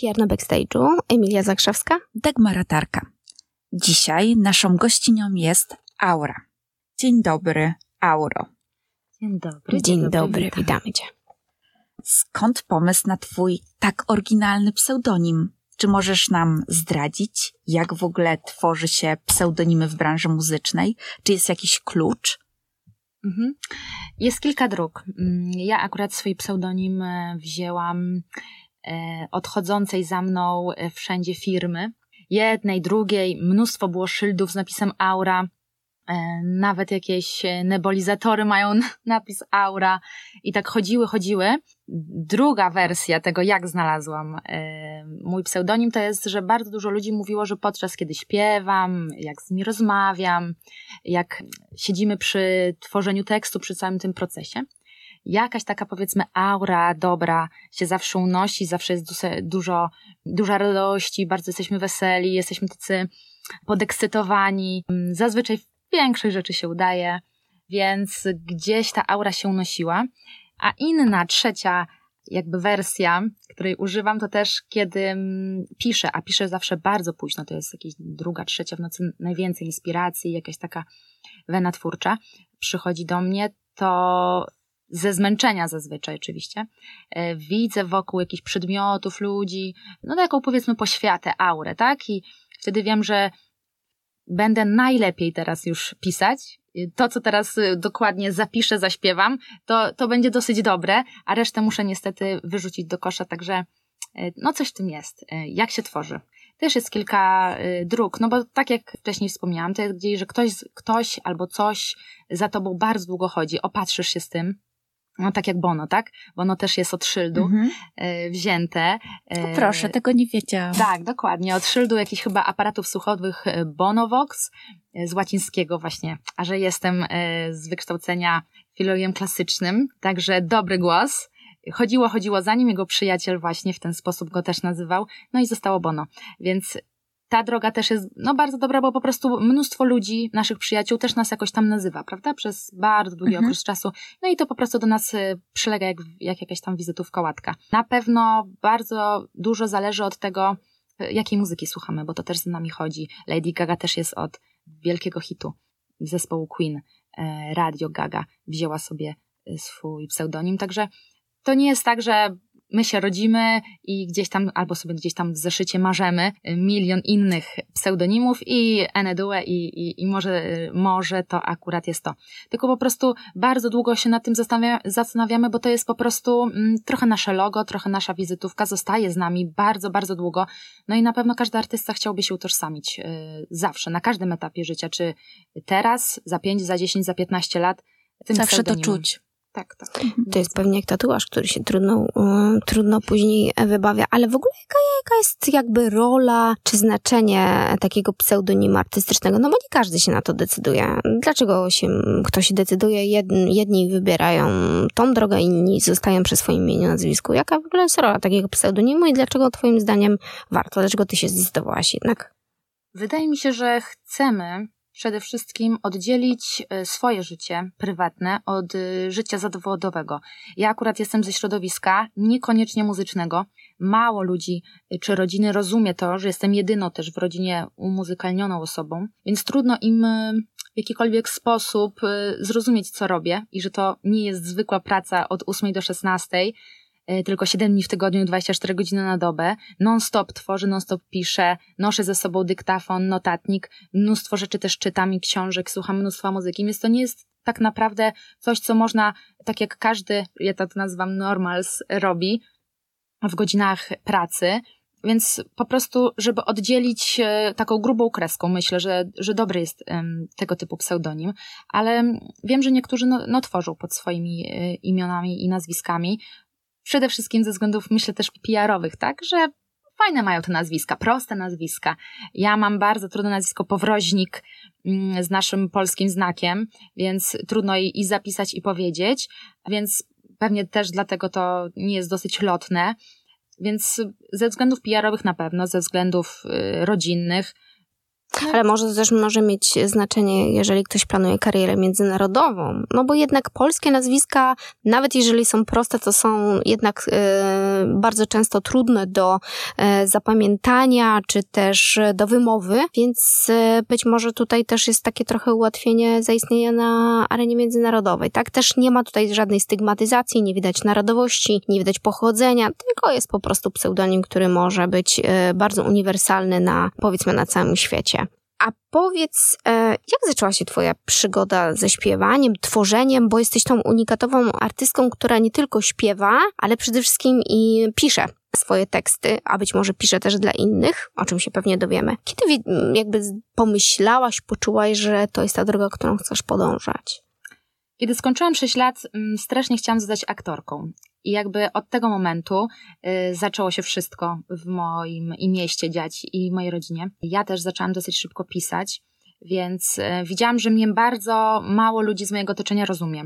PR na backstage'u, Emilia Zakrzewska, Dagmara Tarka. Dzisiaj naszą gościnią jest Aura. Dzień dobry, Auro. Dzień dobry. Dzień, dobry, dobry witamy Cię. Skąd pomysł na Twój tak oryginalny pseudonim? Czy możesz nam zdradzić, jak w ogóle tworzy się pseudonimy w branży muzycznej? Czy jest jakiś klucz? Mhm. Jest kilka dróg. Mm, ja akurat swój pseudonim e, wzięłam odchodzącej za mną e, wszędzie firmy. Jednej, drugiej, mnóstwo było szyldów z napisem Aura. Nawet jakieś nebulizatory mają napis Aura i tak chodziły, chodziły. Druga wersja tego, jak znalazłam mój pseudonim, to jest, że bardzo dużo ludzi mówiło, że podczas kiedy śpiewam, jak z nimi rozmawiam, jak siedzimy przy tworzeniu tekstu, przy całym tym procesie, jakaś taka powiedzmy aura dobra się zawsze unosi, zawsze jest dużo, duża radości, bardzo jesteśmy weseli, jesteśmy tacy podekscytowani. Zazwyczaj większość rzeczy się udaje, więc gdzieś ta aura się unosiła. A inna, trzecia jakby wersja, której używam, to też kiedy mm, piszę, a piszę zawsze bardzo późno, to jest jakieś druga, trzecia w nocy, najwięcej inspiracji, jakaś taka wena twórcza przychodzi do mnie, to ze zmęczenia zazwyczaj oczywiście, e, widzę wokół jakichś przedmiotów, ludzi, no taką powiedzmy poświatę, aurę, tak? I wtedy wiem, że będę najlepiej teraz już pisać. To, co teraz y, dokładnie zapiszę, zaśpiewam, to, to będzie dosyć dobre, a resztę muszę niestety wyrzucić do kosza, także y, no coś w tym jest. Y, jak się tworzy? Też jest kilka dróg, no bo tak jak wcześniej wspomniałam, to jest gdzieś, że ktoś, ktoś albo coś za tobą bardzo długo chodzi, opatrzysz się z tym, no tak jak Bono, tak? Bono też jest od szyldu mhm. e, wzięte. E, proszę, tego nie wiedziałam. Tak, dokładnie. Od szyldu jakichś chyba aparatów słuchowych e, Bonovox z łacińskiego właśnie, a że jestem z wykształcenia filologiem klasycznym, także dobry głos. Chodziło, chodziło za nim, jego przyjaciel właśnie w ten sposób go też nazywał, no i zostało Bono. Więc ta droga też jest no, bardzo dobra, bo po prostu mnóstwo ludzi, naszych przyjaciół też nas jakoś tam nazywa, prawda? Przez bardzo długi mhm. okres czasu. No i to po prostu do nas y, przylega jak, jak jakaś tam wizytówka, łatka. Na pewno bardzo dużo zależy od tego, y, jakiej muzyki słuchamy, bo to też z nami chodzi. Lady Gaga też jest od wielkiego hitu zespołu Queen, e, Radio Gaga, wzięła sobie y, swój pseudonim, także to nie jest tak, że my się rodzimy i gdzieś tam, albo sobie gdzieś tam w zeszycie marzemy milion innych pseudonimów i Enedue i, i, i może, może to akurat jest to. Tylko po prostu bardzo długo się nad tym zastanawiamy, bo to jest po prostu mm, trochę nasze logo, trochę nasza wizytówka, zostaje z nami bardzo, bardzo długo. No i na pewno każdy artysta chciałby się utożsamić y, zawsze, na każdym etapie życia, czy teraz, za 5, za 10, za 15 lat. Tym zawsze to czuć tak, tak. To jest pewnie jak tatuaż, który się trudno, um, trudno później wybawia, ale w ogóle jaka, jaka jest jakby rola czy znaczenie takiego pseudonimu artystycznego? No bo nie każdy się na to decyduje. Dlaczego się ktoś decyduje? Jedni, jedni wybierają tą drogę, inni zostają przy swoim imieniu, nazwisku. Jaka w ogóle jest rola takiego pseudonimu i dlaczego twoim zdaniem warto? Dlaczego ty się zdecydowałaś jednak? Wydaje mi się, że chcemy przede wszystkim oddzielić e, swoje życie prywatne od e, życia zawodowego. Ja akurat jestem ze środowiska niekoniecznie muzycznego. Mało ludzi e, czy rodziny rozumie to, że jestem jedyną też w rodzinie umuzykalnioną osobą, więc trudno im w jakikolwiek sposób zrozumieć, co robię i że to nie jest zwykła praca od 8 do 16, E, tylko 7 dni w tygodniu, 24 godziny na dobę, non-stop tworzę, non-stop piszę, noszę ze sobą dyktafon, notatnik, mnóstwo rzeczy też czytam i książek, słucham mnóstwa muzyki, więc to nie jest tak naprawdę coś, co można, tak jak każdy, ja to nazywam normals, robi w godzinach pracy, więc po prostu, żeby oddzielić e, taką grubą kreską, myślę, że, że dobry jest tego typu pseudonim, ale wiem, że niektórzy no, no tworzą pod swoimi y, imionami i nazwiskami, Przede wszystkim ze względów, myślę, też PR-owych, tak, że fajne mają te nazwiska, proste nazwiska. Ja mam bardzo trudne nazwisko Powroźnik mm, z naszym polskim znakiem, więc trudno i zapisać i powiedzieć, więc pewnie też dlatego to nie jest dosyć lotne. Więc ze względów PR-owych na pewno, ze względów y, rodzinnych. Ale może też może mieć znaczenie, jeżeli ktoś planuje karierę międzynarodową. No bo jednak polskie nazwiska, nawet jeżeli są proste, to są jednak e, bardzo często trudne do e, zapamiętania, czy też do wymowy, więc e, być może tutaj też jest takie trochę ułatwienie zaistnienia na arenie międzynarodowej, tak? Też nie ma tutaj żadnej stygmatyzacji, nie widać narodowości, nie widać pochodzenia, tylko jest po prostu pseudonim, który może być bardzo uniwersalny na, powiedzmy, na całym świecie. A powiedz, e, jak zaczęła się Twoja przygoda ze śpiewaniem, tworzeniem, bo jesteś tą unikatową artystką, która nie tylko śpiewa, ale przede wszystkim i pisze swoje teksty, a być może pisze też dla innych, o czym się pewnie dowiemy. Kiedy jakby pomyślałaś, poczułaś, że to jest ta droga, którą chcesz podążać? Kiedy skończyłam 6 lat, mm, strasznie chciałam zostać aktorką. I jakby od tego momentu y, zaczęło się wszystko w moim i mieście dziać i mojej rodzinie. Ja też zaczęłam dosyć szybko pisać, więc y, widziałam, że mnie bardzo mało ludzi z mojego otoczenia rozumie.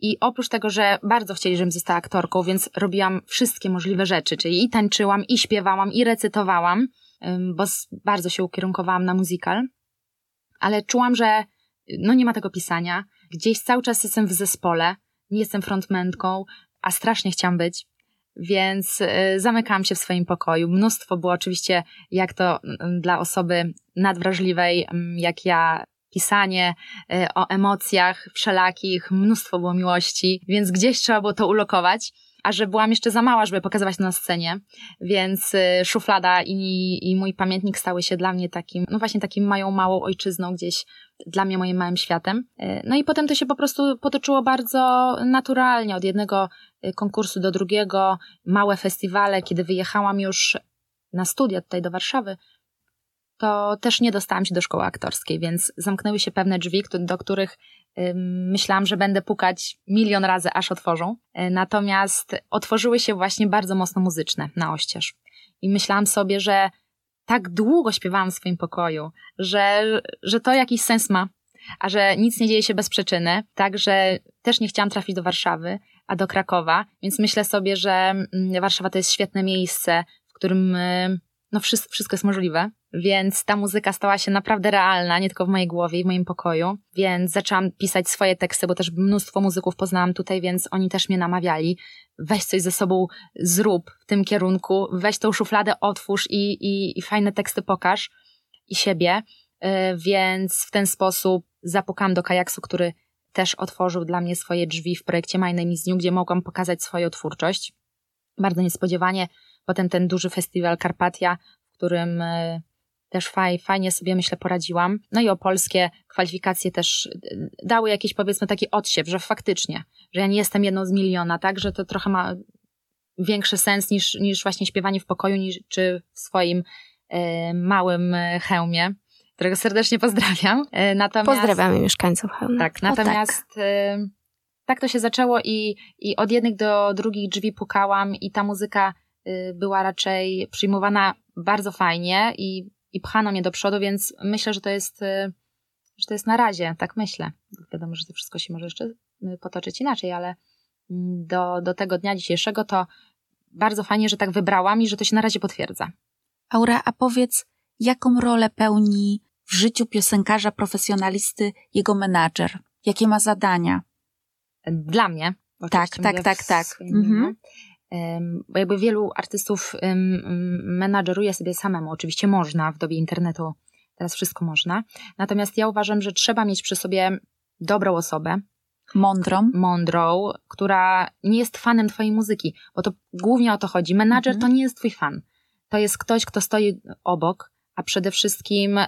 I oprócz tego, że bardzo chcieli, żebym została aktorką, więc robiłam wszystkie możliwe rzeczy, czyli i tańczyłam, i śpiewałam, i recytowałam, bo bardzo się ukierunkowałam na musical, ale czułam, że no nie ma tego pisania. Gdzieś cały czas jestem w zespole, nie jestem frontmentką, a strasznie chciałam być. Więc y, zamykałam się w swoim pokoju. Mnóstwo było oczywiście, jak to dla osoby nadwrażliwej, jak ja, pisanie y, o emocjach wszelakich, mnóstwo było miłości, więc gdzieś trzeba było to ulokować a że byłam jeszcze za mała, żeby pokazywać to na scenie, więc y, szuflada i, i mój pamiętnik stały się dla mnie takim, no właśnie takim mają małą ojczyzną gdzieś, dla mnie moim małym światem. Y, no i potem to się po prostu potoczyło bardzo naturalnie, od jednego y, konkursu do drugiego, małe festiwale, kiedy wyjechałam już na studia tutaj do Warszawy, to też nie dostałam się do szkoły aktorskiej, więc zamknęły się pewne drzwi, do których myślałam, że będę pukać milion razy, aż otworzą. E, natomiast otworzyły się właśnie bardzo mocno muzyczne na oścież. I myślałam sobie, że tak długo śpiewałam w swoim pokoju, że, że to jakiś sens ma, a że nic nie dzieje się bez przyczyny, także też nie chciałam trafić do Warszawy, a do Krakowa, więc myślę sobie, że mm, Warszawa to jest świetne miejsce, w którym no wszystko, wszystko jest możliwe, więc ta muzyka stała się naprawdę realna, nie tylko w mojej głowie i w moim pokoju, więc zaczęłam pisać swoje teksty, bo też mnóstwo muzyków poznałam tutaj, więc oni też mnie namawiali, weź coś ze sobą, zrób w tym kierunku, weź tą szufladę, otwórz i, i, i fajne teksty pokaż i siebie, yy, więc w ten sposób zapukałam do kajaksu, który też otworzył dla mnie swoje drzwi w projekcie My Name is New, gdzie mogłam pokazać swoją twórczość. Bardzo niespodziewanie Potem ten duży festiwal Karpatia, w którym e, też faj, fajnie sobie myślę poradziłam. No i o polskie kwalifikacje też e, dały jakiś powiedzmy taki odsiew, że faktycznie, że ja nie jestem jedną z miliona, tak, że to trochę ma większy sens niż, niż właśnie śpiewanie w pokoju, niż, czy w swoim e, małym hełmie, którego serdecznie pozdrawiam. Natomiast, Pozdrawiamy mieszkańców hełmu. Tak, natomiast tak. Tak to się zaczęło i, i od jednych do drugich drzwi pukałam i ta muzyka była raczej przyjmowana bardzo fajnie i, i pchano mnie do przodu, więc myślę, że to jest, y, że to jest na razie, tak myślę. Wiadomo, że to wszystko się może jeszcze y, potoczyć inaczej, ale mm, do, do tego dnia dzisiejszego to bardzo fajnie, że tak wybrałam i że to się na razie potwierdza. Aura, a powiedz, jaką rolę pełni w życiu piosenkarza, profesjonalisty jego menadżer? Jakie ma zadania? Dla mnie. Tak, tak, tak, tak. Mhm bo jakby wielu artystów menadżeruje sobie samemu. Oczywiście można, w dobie internetu teraz wszystko można. Natomiast ja uważam, że trzeba mieć przy sobie dobrą osobę. Mądrą. Mądrą, która nie jest fanem twojej muzyki, bo to głównie o to chodzi. Menadżer mhm. to nie jest twój fan. To jest ktoś, kto stoi obok, a przede wszystkim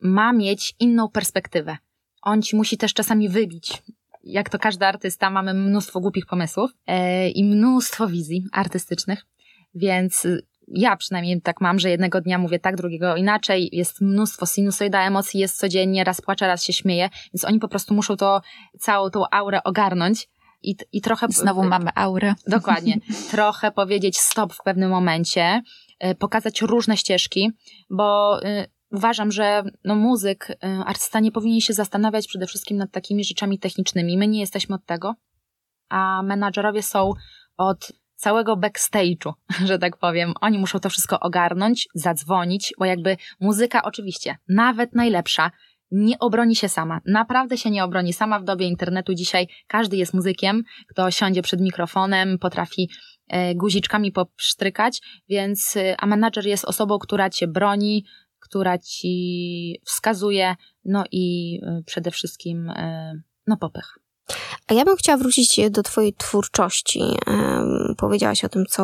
ma mieć inną perspektywę. On ci musi też czasami wybić jak to każdy artysta, mamy mnóstwo głupich pomysłów e, i mnóstwo wizji artystycznych, więc ja przynajmniej tak mam, że jednego dnia mówię tak, drugiego inaczej, jest mnóstwo sinusoida emocji, jest codziennie, raz płaczę, raz się śmieję, więc oni po prostu muszą to, całą tą aurę ogarnąć i, i trochę... Znowu mamy aurę. Dokładnie. trochę powiedzieć stop w pewnym momencie, e, pokazać różne ścieżki, bo e, uważam, że no, muzyk, y, artysta nie powinien się zastanawiać przede wszystkim nad takimi rzeczami technicznymi. My nie jesteśmy od tego, a menadżerowie są od całego backstage'u, że tak powiem. Oni muszą to wszystko ogarnąć, zadzwonić, bo jakby muzyka oczywiście, nawet najlepsza, nie obroni się sama. Naprawdę się nie obroni sama w dobie internetu. Dzisiaj każdy jest muzykiem, kto siądzie przed mikrofonem, potrafi e, guziczkami popsztrykać, więc e, a menadżer jest osobą, która cię broni, która ci wskazuje, no i e, przede wszystkim no popych. A ja bym chciała wrócić do Twojej twórczości. Powiedziałaś o tym, co,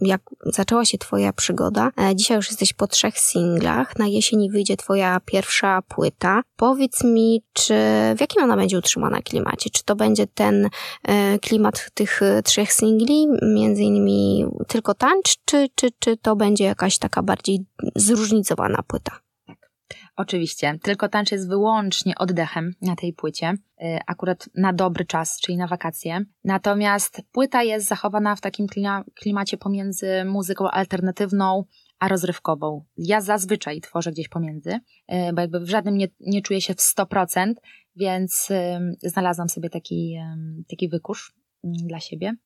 jak zaczęła się Twoja przygoda. E, dzisiaj już jesteś po trzech singlach. Na jesieni wyjdzie Twoja pierwsza płyta. Powiedz mi, czy w jakim ona będzie utrzymana klimacie? Czy to będzie ten e, klimat tych trzech singli, między innymi tylko tańcz, czy, czy, czy to będzie jakaś taka bardziej zróżnicowana płyta? Oczywiście, tylko tańcz jest wyłącznie oddechem na tej płycie, y, akurat na dobry czas, czyli na wakacje. Natomiast płyta jest zachowana w takim klimacie pomiędzy muzyką alternatywną a rozrywkową. Ja zazwyczaj tworzę gdzieś pomiędzy, y, bo jakby w żadnym nie, nie czuję się w 100%, więc znalazłam sobie taki, taki wykusz dla siebie.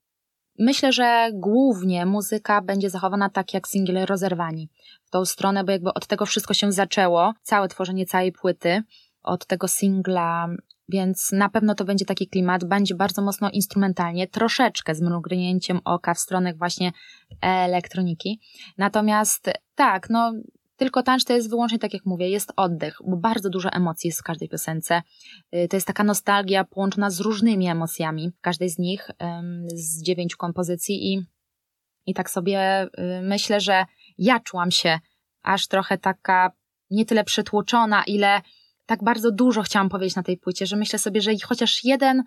Myślę, że głównie muzyka będzie zachowana tak jak single Rozerwani. W tą stronę, bo jakby od tego wszystko się zaczęło, całe tworzenie całej płyty, od tego singla, więc na pewno to będzie taki klimat, będzie bardzo mocno instrumentalnie, troszeczkę z mrugnięciem oka w stronę właśnie elektroniki. Natomiast tak, no tylko tańcz to jest wyłącznie, tak jak mówię, jest oddech, bo bardzo dużo emocji jest w każdej piosence. Y, to jest taka nostalgia połączona z różnymi emocjami, każdej z nich, z dziewięciu kompozycji i, i tak sobie y, myślę, że ja czułam się aż trochę taka nie tyle przytłoczona, ile tak bardzo dużo chciałam powiedzieć na tej płycie, że myślę sobie, że chociaż jeden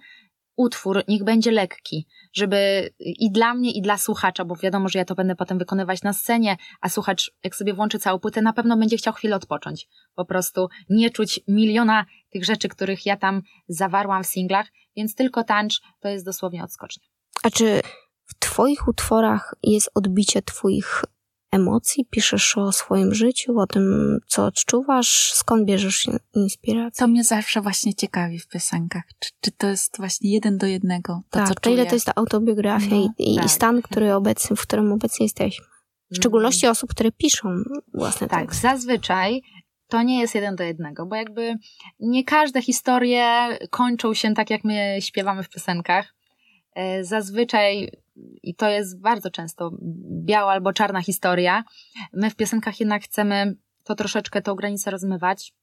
utwór niech będzie lekki, żeby i dla mnie, i dla słuchacza, bo wiadomo, że ja to będę potem wykonywać na scenie, a słuchacz, jak sobie włączy całą płytę, na pewno będzie chciał chwilę odpocząć. Po prostu nie czuć miliona tych rzeczy, których ja tam zawarłam w singlach, więc tylko tańcz to jest dosłownie odskocznia. A czy w Twoich utworach jest odbicie Twoich emocji, piszesz o swoim życiu, o tym, co odczuwasz, skąd bierzesz inspirację? To mnie zawsze właśnie ciekawi w piosenkach. Czy, czy to jest właśnie jeden do jednego? To, tak, co to ile to jest ta autobiografia no, i, tak. i, stan, który obecny, w którym obecnie jesteśmy. W szczególności mm. osób, które piszą własne tak, teksty. Tak, zazwyczaj to nie jest jeden do jednego, bo jakby nie każde historie kończą się tak, jak my śpiewamy w piosenkach. E, zazwyczaj i to jest bardzo często biała albo czarna historia. My w piosenkach jednak chcemy to troszeczkę tą granicę rozmywać,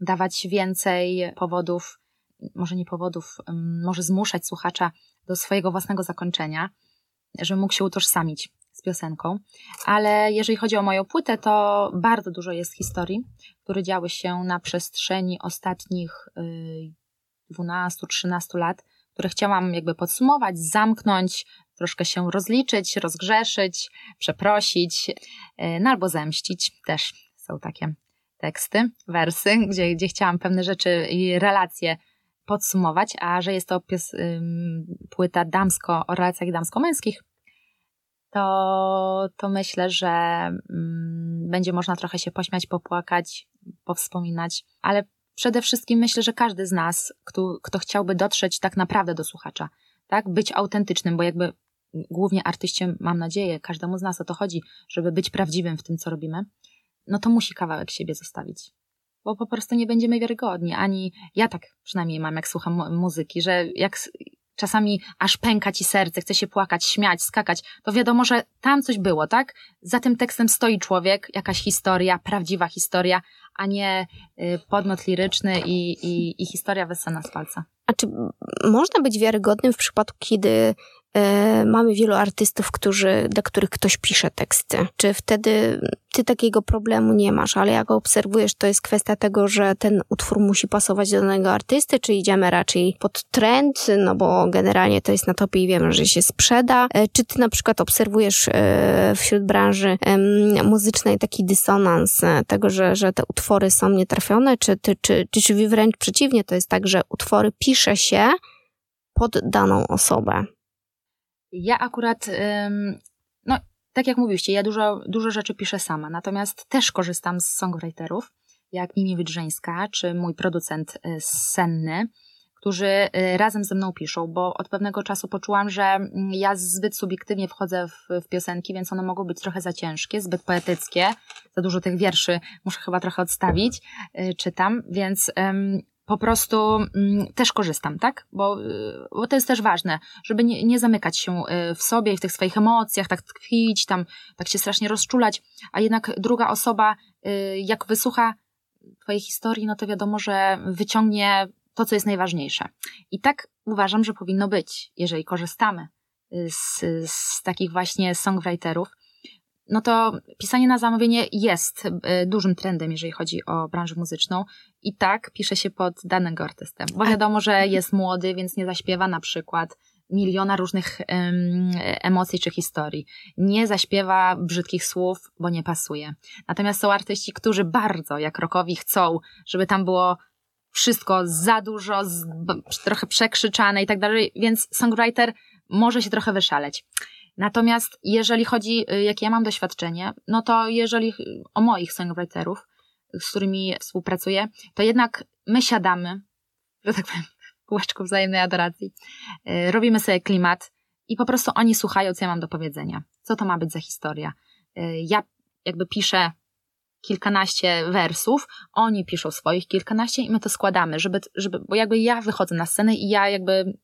dawać więcej powodów, może nie powodów, może zmuszać słuchacza do swojego własnego zakończenia, żeby mógł się utożsamić z piosenką. Ale jeżeli chodzi o moją płytę, to bardzo dużo jest historii, które działy się na przestrzeni ostatnich 12-13 y, lat, które chciałam jakby podsumować, zamknąć, troszkę się rozliczyć, rozgrzeszyć, przeprosić, e, no albo zemścić. Też są takie teksty, wersy, gdzie, gdzie chciałam pewne rzeczy i relacje podsumować, a że jest to pies, płyta damsko o relacjach damsko-męskich, to, to myślę, że będzie można trochę się pośmiać, popłakać, powspominać, ale przede wszystkim myślę, że każdy z nas, kto, kto chciałby dotrzeć tak naprawdę do słuchacza, tak, być autentycznym, bo jakby głównie artyście, mam nadzieję, każdemu z nas o to chodzi, żeby być prawdziwym w tym, co robimy, no to musi kawałek siebie zostawić. Bo po prostu nie będziemy wiarygodni. Ani ja tak przynajmniej mam, jak słucham muzyki, że jak czasami aż pęka ci serce, chce się płakać, śmiać, skakać, to wiadomo, że tam coś było, tak? Za tym tekstem stoi człowiek, jakaś historia, prawdziwa historia, a nie y, podmiot liryczny i, i, i historia wessana z palca. A czy można być wiarygodnym w przypadku, kiedy mamy wielu artystów, którzy, dla których ktoś pisze teksty. Czy wtedy ty takiego problemu nie masz, ale jak obserwujesz, to jest kwestia tego, że ten utwór musi pasować do danego artysty, czy idziemy raczej pod trend, no bo generalnie to jest na topie i wiemy, że się sprzeda. E, czy ty na przykład obserwujesz e, wśród branży muzycznej taki dysonans tego, że, że te utwory są nietrafione, czy, ty, czy, czy, czy wręcz przeciwnie, to jest tak, że utwory pisze się pod daną osobę? Ja akurat, no tak jak mówiliście, ja dużo, dużo rzeczy piszę sama, natomiast też korzystam z songwriterów, jak Mimi Wydrzeńska, czy mój producent y, Senny, którzy y, razem ze mną piszą, bo od pewnego czasu poczułam, że mm, ja zbyt subiektywnie wchodzę w, w piosenki, więc one mogą być trochę za ciężkie, zbyt poetyckie, za dużo tych wierszy muszę chyba trochę odstawić, y, czytam, więc po prostu mm, też korzystam, tak? Bo, y, bo to jest też ważne, żeby nie, nie zamykać się w sobie i w tych swoich emocjach, tak tkwić, tam tak się strasznie rozczulać, a jednak druga osoba, jak wysłucha Twojej historii, no to wiadomo, że wyciągnie to, co jest najważniejsze. I tak uważam, że powinno być, jeżeli korzystamy y, z, z takich właśnie songwriterów. No to pisanie na zamówienie jest y, dużym trendem, jeżeli chodzi o branżę muzyczną. I tak pisze się pod danego artystę. Bo wiadomo, że jest młody, więc nie zaśpiewa na przykład miliona różnych um, emocji czy historii. Nie zaśpiewa brzydkich słów, bo nie pasuje. Natomiast są artyści, którzy bardzo, jak rokowi, chcą, żeby tam było wszystko za dużo, z, trochę przekrzyczane i tak dalej, więc songwriter może się trochę wyszaleć. Natomiast jeżeli chodzi, y, jakie ja mam doświadczenie, no to jeżeli o moich songwriterów, z którymi współpracuję, to jednak my siadamy, że tak powiem, kółeczku wzajemnej adoracji, y, robimy sobie klimat i po prostu oni słuchają, co ja mam do powiedzenia. Co to ma być za historia? Y, ja jakby piszę kilkanaście wersów, oni piszą swoich kilkanaście i my to składamy, żeby, żeby, bo jakby ja wychodzę na scenę i ja jakby,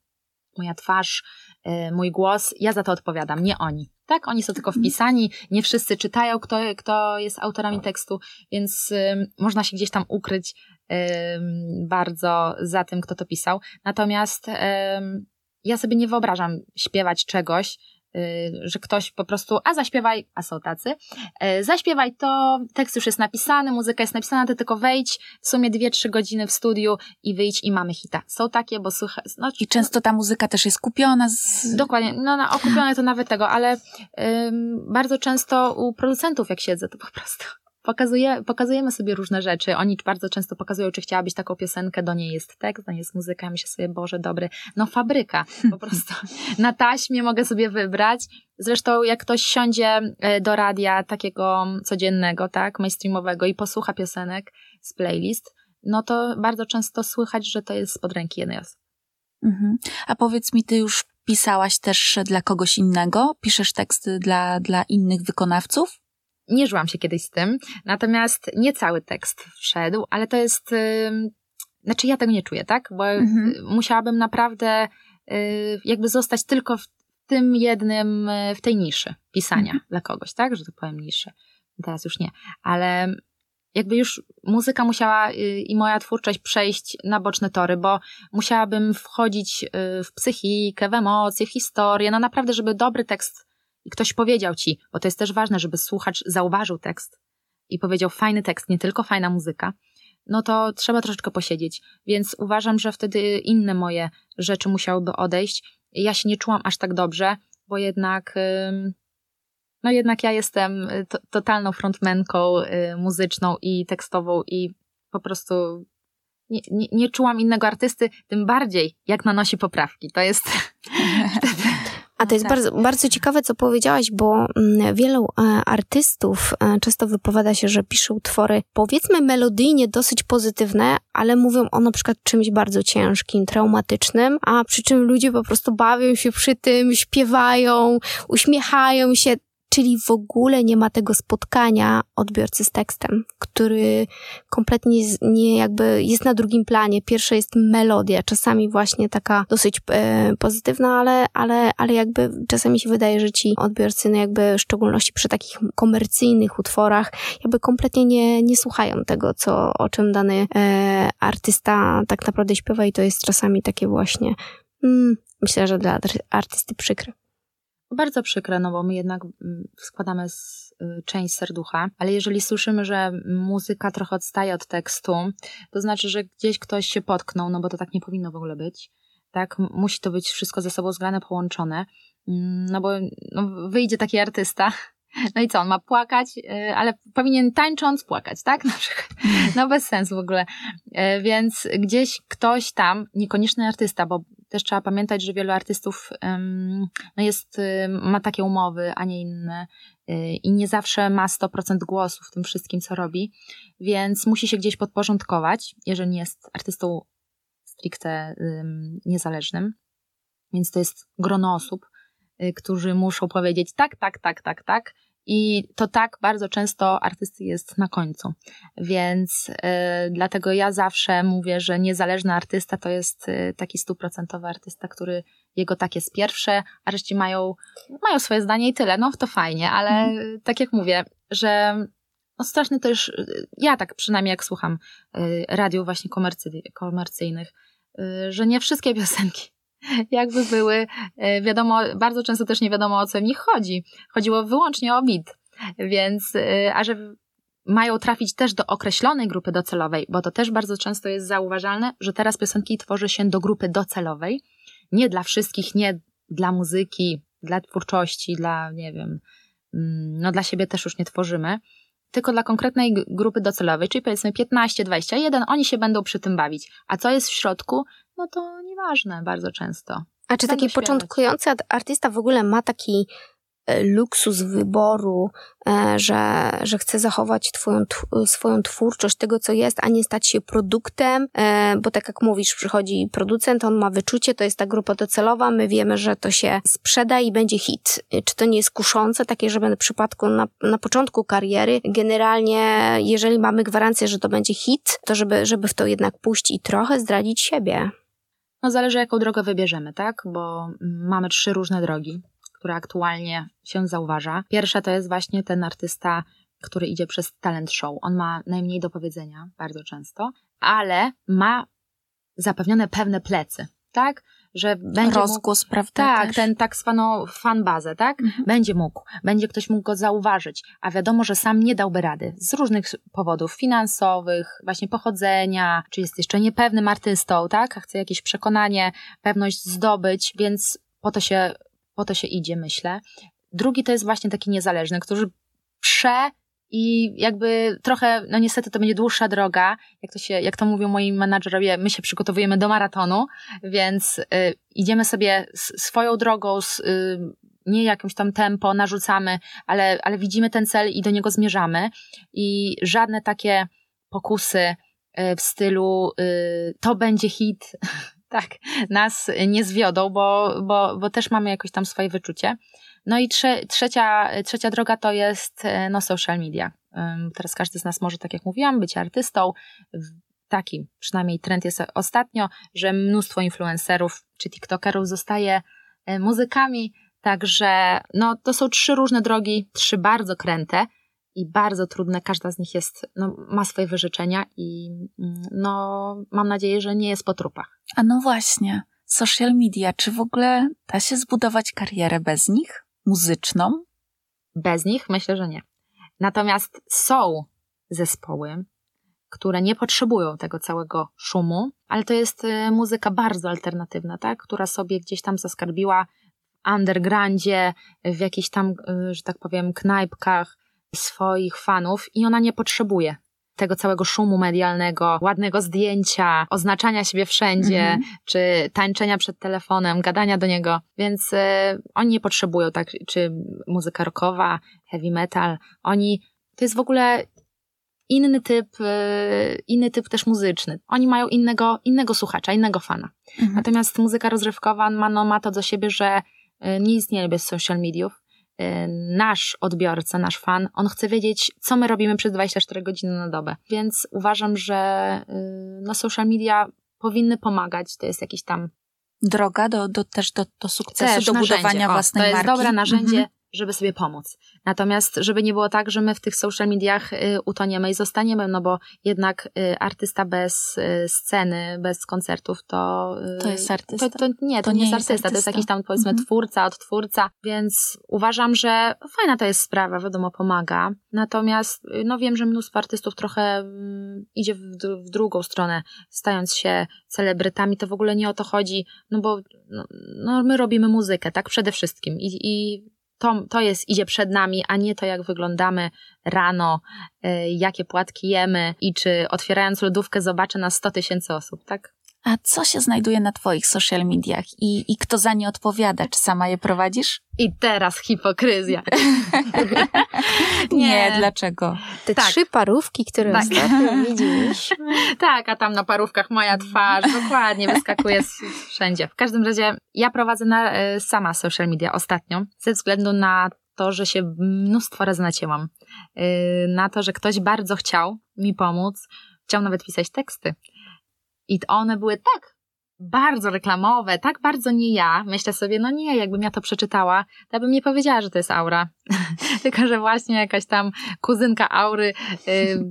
moja twarz, y, mój głos, ja za to odpowiadam, nie oni. Tak, oni są tylko wpisani, nie wszyscy czytają, kto, kto jest autorami tekstu, więc można się gdzieś tam ukryć bardzo za tym, kto to pisał. Natomiast ja sobie nie wyobrażam śpiewać czegoś, że ktoś po prostu, a zaśpiewaj, a są tacy, y, zaśpiewaj to, tekst już jest napisany, muzyka jest napisana, ty tylko wejdź w sumie 2-3 godziny w studiu i wyjdź i mamy hita. Są takie, bo słucha... No, I często ta muzyka też jest kupiona z... Dokładnie, no, no okupione to nawet tego, ale ym, bardzo często u producentów jak siedzę, to po prostu pokazuje, pokazujemy sobie różne rzeczy. Oni bardzo często pokazują, czy chciałabyś taką piosenkę, do niej jest tekst, do niej jest muzyka. Myślę sobie, Boże, dobry. No fabryka. Po prostu na taśmie mogę sobie wybrać. Zresztą jak ktoś siądzie e, do radia takiego codziennego, tak, mainstreamowego i posłucha piosenek z playlist, no to bardzo często słychać, że to jest spod ręki jednej osoby. Mhm. A powiedz mi, ty już pisałaś też dla kogoś innego? Piszesz teksty dla, dla innych wykonawców? Nie żyłam się kiedyś z tym, natomiast nie cały tekst wszedł, ale to jest, yy, znaczy ja tego nie czuję, tak? Bo mhm. musiałabym naprawdę yy, jakby zostać tylko w tym jednym, y, w tej niszy pisania mhm. dla kogoś, tak? Że to powiem niszy. Teraz już nie, ale jakby już muzyka musiała y, i moja twórczość przejść na boczne tory, bo musiałabym wchodzić y, w psychikę, w emocje, w historię, no naprawdę, żeby dobry tekst i ktoś powiedział ci, bo to jest też ważne, żeby słuchacz zauważył tekst i powiedział fajny tekst, nie tylko fajna muzyka, no to trzeba troszeczkę posiedzieć. Więc uważam, że wtedy inne moje rzeczy musiałyby odejść. Ja się nie czułam aż tak dobrze, bo jednak, no jednak ja jestem y, totalną frontmenką y, muzyczną i tekstową i po prostu nie, nie, nie czułam innego artysty, tym bardziej jak nanosi poprawki. To jest A to jest tak. bardzo, bardzo ciekawe, co powiedziałaś, bo mm, wielu e, artystów e, często wypowiada się, że pisze utwory, powiedzmy melodyjnie dosyć pozytywne, ale mówią o na przykład czymś bardzo ciężkim, traumatycznym, a przy czym ludzie po prostu bawią się przy tym, śpiewają, uśmiechają się czyli w ogóle nie ma tego spotkania odbiorcy z tekstem, który kompletnie nie jakby jest na drugim planie. Pierwsza jest melodia, czasami właśnie taka dosyć e, pozytywna, ale, ale, ale jakby czasami się wydaje, że ci odbiorcy, no jakby w szczególności przy takich komercyjnych utworach, jakby kompletnie nie, nie słuchają tego, co, o czym dany e, artysta tak naprawdę śpiewa i to jest czasami takie właśnie, mm, myślę, że dla artysty przykre. Bardzo przykre, no bo my jednak mm, składamy z, y, część serducha, ale jeżeli słyszymy, że muzyka trochę odstaje od tekstu, to znaczy, że gdzieś ktoś się potknął, no bo to tak nie powinno w ogóle być. Tak, musi to być wszystko ze sobą zgrane, połączone, mm, no bo no, wyjdzie taki artysta, no i co, on ma płakać, y, ale powinien tańcząc płakać, tak? Na przykład. No bez sensu w ogóle. Y, więc gdzieś ktoś tam, niekoniecznie artysta, bo też trzeba pamiętać, że wielu artystów no jest, ma takie umowy, a nie inne y, i nie zawsze ma 100% głosu w tym wszystkim, co robi, więc musi się gdzieś podporządkować, jeżeli nie jest artystą stricte niezależnym. Więc to jest grono osób, y, którzy muszą powiedzieć tak, tak, tak, tak, tak. I to tak bardzo często artysty jest na końcu. Więc y, dlatego ja zawsze mówię, że niezależny artysta to jest y, taki stuprocentowy artysta, który jego tak jest pierwsze, a reszci mają, mają swoje zdanie i tyle. No to fajnie, ale mm. tak jak mówię, że no straszny też, ja tak przynajmniej jak słucham y, radiów właśnie komercy, komercyjnych, y, że nie wszystkie piosenki jakby były, y, wiadomo, bardzo często też nie wiadomo o co w nich chodzi. Chodziło wyłącznie o beat, więc, a że mają trafić też do określonej grupy docelowej, bo to też bardzo często jest zauważalne, że teraz piosenki tworzy się do grupy docelowej, nie dla wszystkich, nie dla muzyki, dla twórczości, dla, nie wiem, mm, no dla siebie też już nie tworzymy, tylko dla konkretnej grupy docelowej, czyli powiedzmy 15-21, oni się będą przy tym bawić. A co jest w środku, no to nieważne bardzo często. A czy taki początkujący artysta w ogóle ma taki luksus wyboru, e, że, że chce zachować twoją, swoją twórczość, tego co jest, a nie stać się produktem, e, bo tak jak mówisz, przychodzi producent, on ma wyczucie, to jest ta grupa docelowa, my wiemy, że to się sprzeda i będzie hit. Czy to nie jest kuszące, takie, żeby w przypadku na, na początku kariery, generalnie, jeżeli mamy gwarancję, że to będzie hit, to żeby, żeby w to jednak pójść i trochę zdradzić siebie. No zależy jaką drogę wybierzemy, tak? Bo mamy trzy różne drogi które aktualnie się zauważa. Pierwsza to jest właśnie ten artysta, który idzie przez talent show. On ma najmniej do powiedzenia, bardzo często, ale ma zapewnione pewne plecy, tak? Że będzie Rozgłos, mógł, prawda? Tak, też. ten tak zwaną fanbazę, tak? Mhm. Będzie mógł, będzie ktoś mógł go zauważyć, a wiadomo, że sam nie dałby rady z różnych powodów finansowych, właśnie pochodzenia, czy jest jeszcze niepewnym artystą, tak? A chce jakieś przekonanie, pewność zdobyć, więc po to się po to się idzie, myślę. Drugi to jest właśnie taki niezależny, który prze i jakby trochę, no niestety to będzie dłuższa droga, jak to, się, jak to mówią moi menadżerowie, my się przygotowujemy do maratonu, więc y, idziemy sobie swoją drogą, y, nie jakimś tam tempo narzucamy, ale, ale widzimy ten cel i do niego zmierzamy i żadne takie pokusy y, w stylu y, to będzie hit, tak, nas nie zwiodą, bo, bo, bo też mamy jakoś tam swoje wyczucie. No i trze, trzecia, trzecia droga to jest e, no, social media. Teraz każdy z nas może, tak jak mówiłam, być artystą. Taki przynajmniej trend jest ostatnio, że mnóstwo influencerów czy TikTokerów zostaje e, muzykami. Także no, to są trzy różne drogi, trzy bardzo kręte i bardzo trudne. Każda z nich jest, no, ma swoje wyrzeczenia i mm, no, mam nadzieję, że nie jest po trupach. A no właśnie, social media, czy w ogóle da się zbudować karierę bez nich? Muzyczną? Bez nich? Myślę, że nie. Natomiast są zespoły, które nie potrzebują tego całego szumu, ale to jest y, muzyka bardzo alternatywna, tak? która sobie gdzieś tam zaskarbiła w undergroundzie, w jakichś tam, y, że tak powiem, knajpkach, swoich fanów i ona nie potrzebuje tego całego szumu medialnego, ładnego zdjęcia, oznaczania siebie wszędzie, mhm. czy tańczenia przed telefonem, gadania do niego, więc y, oni nie potrzebują tak, czy muzyka rockowa, heavy metal, oni, to jest w ogóle inny typ, y, inny typ też muzyczny. Oni mają innego, innego słuchacza, innego fana. Mhm. Natomiast muzyka rozrywkowa ma, no, ma to do siebie, że y, nie istnieje bez social mediów nasz odbiorca, nasz fan, on chce wiedzieć, co my robimy przez 24 godziny na dobę. Więc uważam, że y, no, social media powinny pomagać. To jest jakiś tam. Droga do, do, też do, do sukcesu, też do budowania o, własnej marki. To jest marki. dobre narzędzie, mhm żeby sobie pomóc. Natomiast, żeby nie było tak, że my w tych social mediach y, utoniemy i zostaniemy, no bo jednak y, artysta bez y, sceny, bez koncertów, to... To jest artysta. To, to nie, to, to nie, jest, artysta, artysta, to jest jakiś tam powiedzmy mhm. twórca, odtwórca, więc uważam, że fajna to jest sprawa, wiadomo, pomaga. Natomiast, no wiem, że mnóstwo artystów trochę mm, idzie w, w drugą stronę, stając się celebrytami, to w ogóle nie o to chodzi, no bo no, no my robimy muzykę, tak, przede wszystkim i, i to, to jest, idzie przed nami, a nie to, jak wyglądamy rano, y, jakie płatki jemy i czy otwierając lodówkę zobaczy nas 100 tysięcy osób, tak? A co się znajduje na Twoich social mediach i, i kto za nie odpowiada? Czy sama je prowadzisz? I teraz hipokryzja. nie. nie, dlaczego? Te tak. trzy parówki, które tak. ostatnio widzieliśmy. tak, a tam na parówkach moja twarz dokładnie wyskakuje wszędzie. W każdym razie ja prowadzę na, e, sama social media ostatnio, ze względu na to, że się mnóstwo razy nacięłam. E, na to, że ktoś bardzo chciał mi pomóc, chciał nawet pisać teksty. I one były tak bardzo reklamowe, tak bardzo nie ja. Myślę sobie, no nie, jakbym ja to przeczytała, to bym nie powiedziała, że to jest aura. Tylko, że właśnie jakaś tam kuzynka aury yy,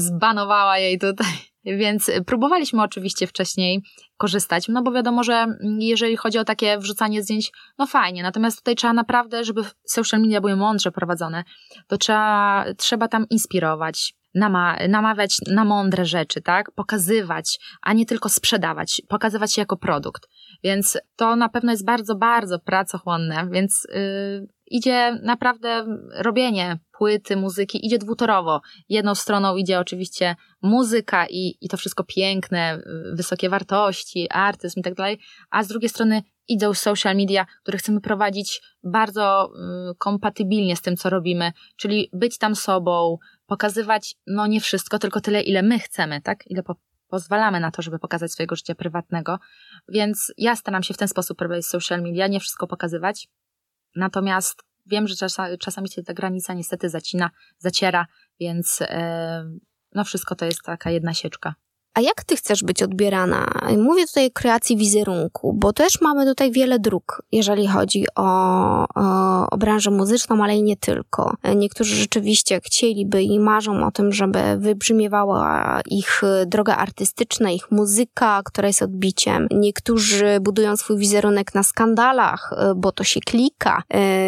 zbanowała jej tutaj. Więc próbowaliśmy oczywiście wcześniej korzystać, no bo wiadomo, że jeżeli chodzi o takie wrzucanie zdjęć, no fajnie, natomiast tutaj trzeba naprawdę, żeby social media były mądrze prowadzone, to trzeba, trzeba tam inspirować, nama namawiać na mądre rzeczy, tak? Pokazywać, a nie tylko sprzedawać, pokazywać się jako produkt. Więc to na pewno jest bardzo, bardzo pracochłonne, więc yy, idzie naprawdę robienie płyty, muzyki, idzie dwutorowo. Jedną stroną idzie oczywiście muzyka i, i to wszystko piękne, wysokie wartości, artyzm i tak dalej, a z drugiej strony idą social media, które chcemy prowadzić bardzo y, kompatybilnie z tym, co robimy, czyli być tam sobą, pokazywać, no nie wszystko, tylko tyle, ile my chcemy, tak? Ile po pozwalamy na to, żeby pokazać swojego życia prywatnego. Więc ja staram się w ten sposób prowadzić social media, nie wszystko pokazywać. Natomiast wiem, że czasami, czasami się ta granica niestety zacina, zaciera, więc yy, no wszystko to jest taka jedna sieczka. A jak ty chcesz być odbierana? Mówię tutaj o kreacji wizerunku, bo też mamy tutaj wiele dróg, jeżeli chodzi o, o, o, branżę muzyczną, ale i nie tylko. Niektórzy rzeczywiście chcieliby i marzą o tym, żeby wybrzmiewała ich droga artystyczna, ich muzyka, która jest odbiciem. Niektórzy budują swój wizerunek na skandalach, bo to się klika.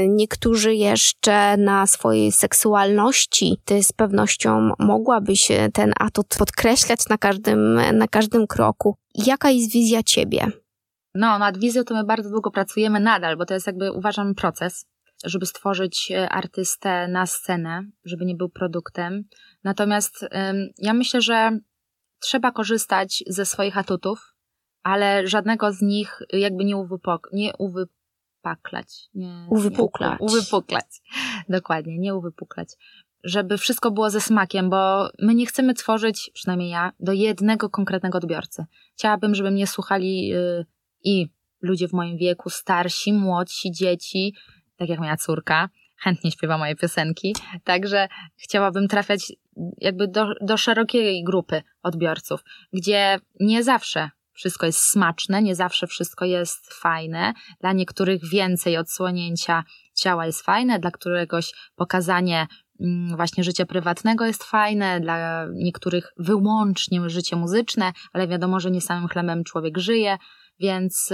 Niektórzy jeszcze na swojej seksualności. Ty z pewnością mogłabyś ten atut podkreślać na każdym na każdym kroku. Jaka jest wizja ciebie? No, nad wizją to my bardzo długo pracujemy nadal, bo to jest jakby, uważam, proces, żeby stworzyć e, artystę na scenę, żeby nie był produktem. Natomiast ja myślę, że trzeba korzystać ze swoich atutów, ale żadnego z nich jakby nie, uwypok- nie uwypaklać. Nie, uwypuklać. Nie, uwypuklać. Dokładnie, nie uwypuklać żeby wszystko było ze smakiem, bo my nie chcemy tworzyć, przynajmniej ja, do jednego konkretnego odbiorcy. Chciałabym, żeby mnie słuchali yy, i ludzie w moim wieku, starsi, młodsi, dzieci, tak jak moja córka, chętnie śpiewa moje piosenki. Także chciałabym trafiać jakby do, do szerokiej grupy odbiorców, gdzie nie zawsze wszystko jest smaczne, nie zawsze wszystko jest fajne. Dla niektórych więcej odsłonięcia ciała jest fajne, dla któregoś pokazanie właśnie życie prywatnego jest fajne, dla niektórych wyłącznie życie muzyczne, ale wiadomo, że nie samym chlebem człowiek żyje, więc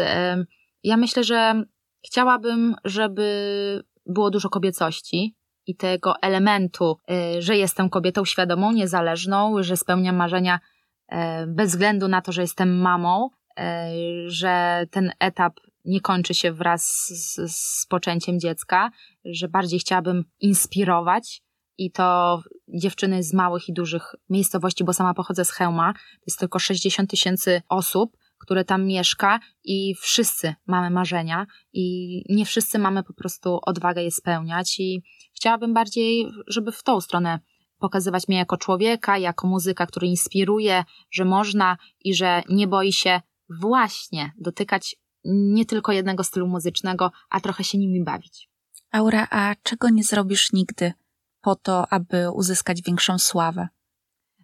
ja myślę, że chciałabym, żeby było dużo kobiecości i tego elementu, y, że jestem kobietą świadomą, niezależną, że spełniam marzenia e, bez względu na to, że jestem mamą, e, że ten etap nie kończy się wraz z, z poczęciem dziecka, że bardziej chciałabym inspirować i to dziewczyny z małych i dużych miejscowości, bo sama pochodzę z Chełma, jest tylko 60 tysięcy osób, które tam mieszka i wszyscy mamy marzenia i nie wszyscy mamy po prostu odwagę je spełniać i chciałabym bardziej, żeby w tą stronę pokazywać mnie jako człowieka, jako muzyka, który inspiruje, że można i że nie boi się właśnie dotykać nie tylko jednego stylu muzycznego, a trochę się nimi bawić. Aura, a czego nie zrobisz nigdy, po to, aby uzyskać większą sławę.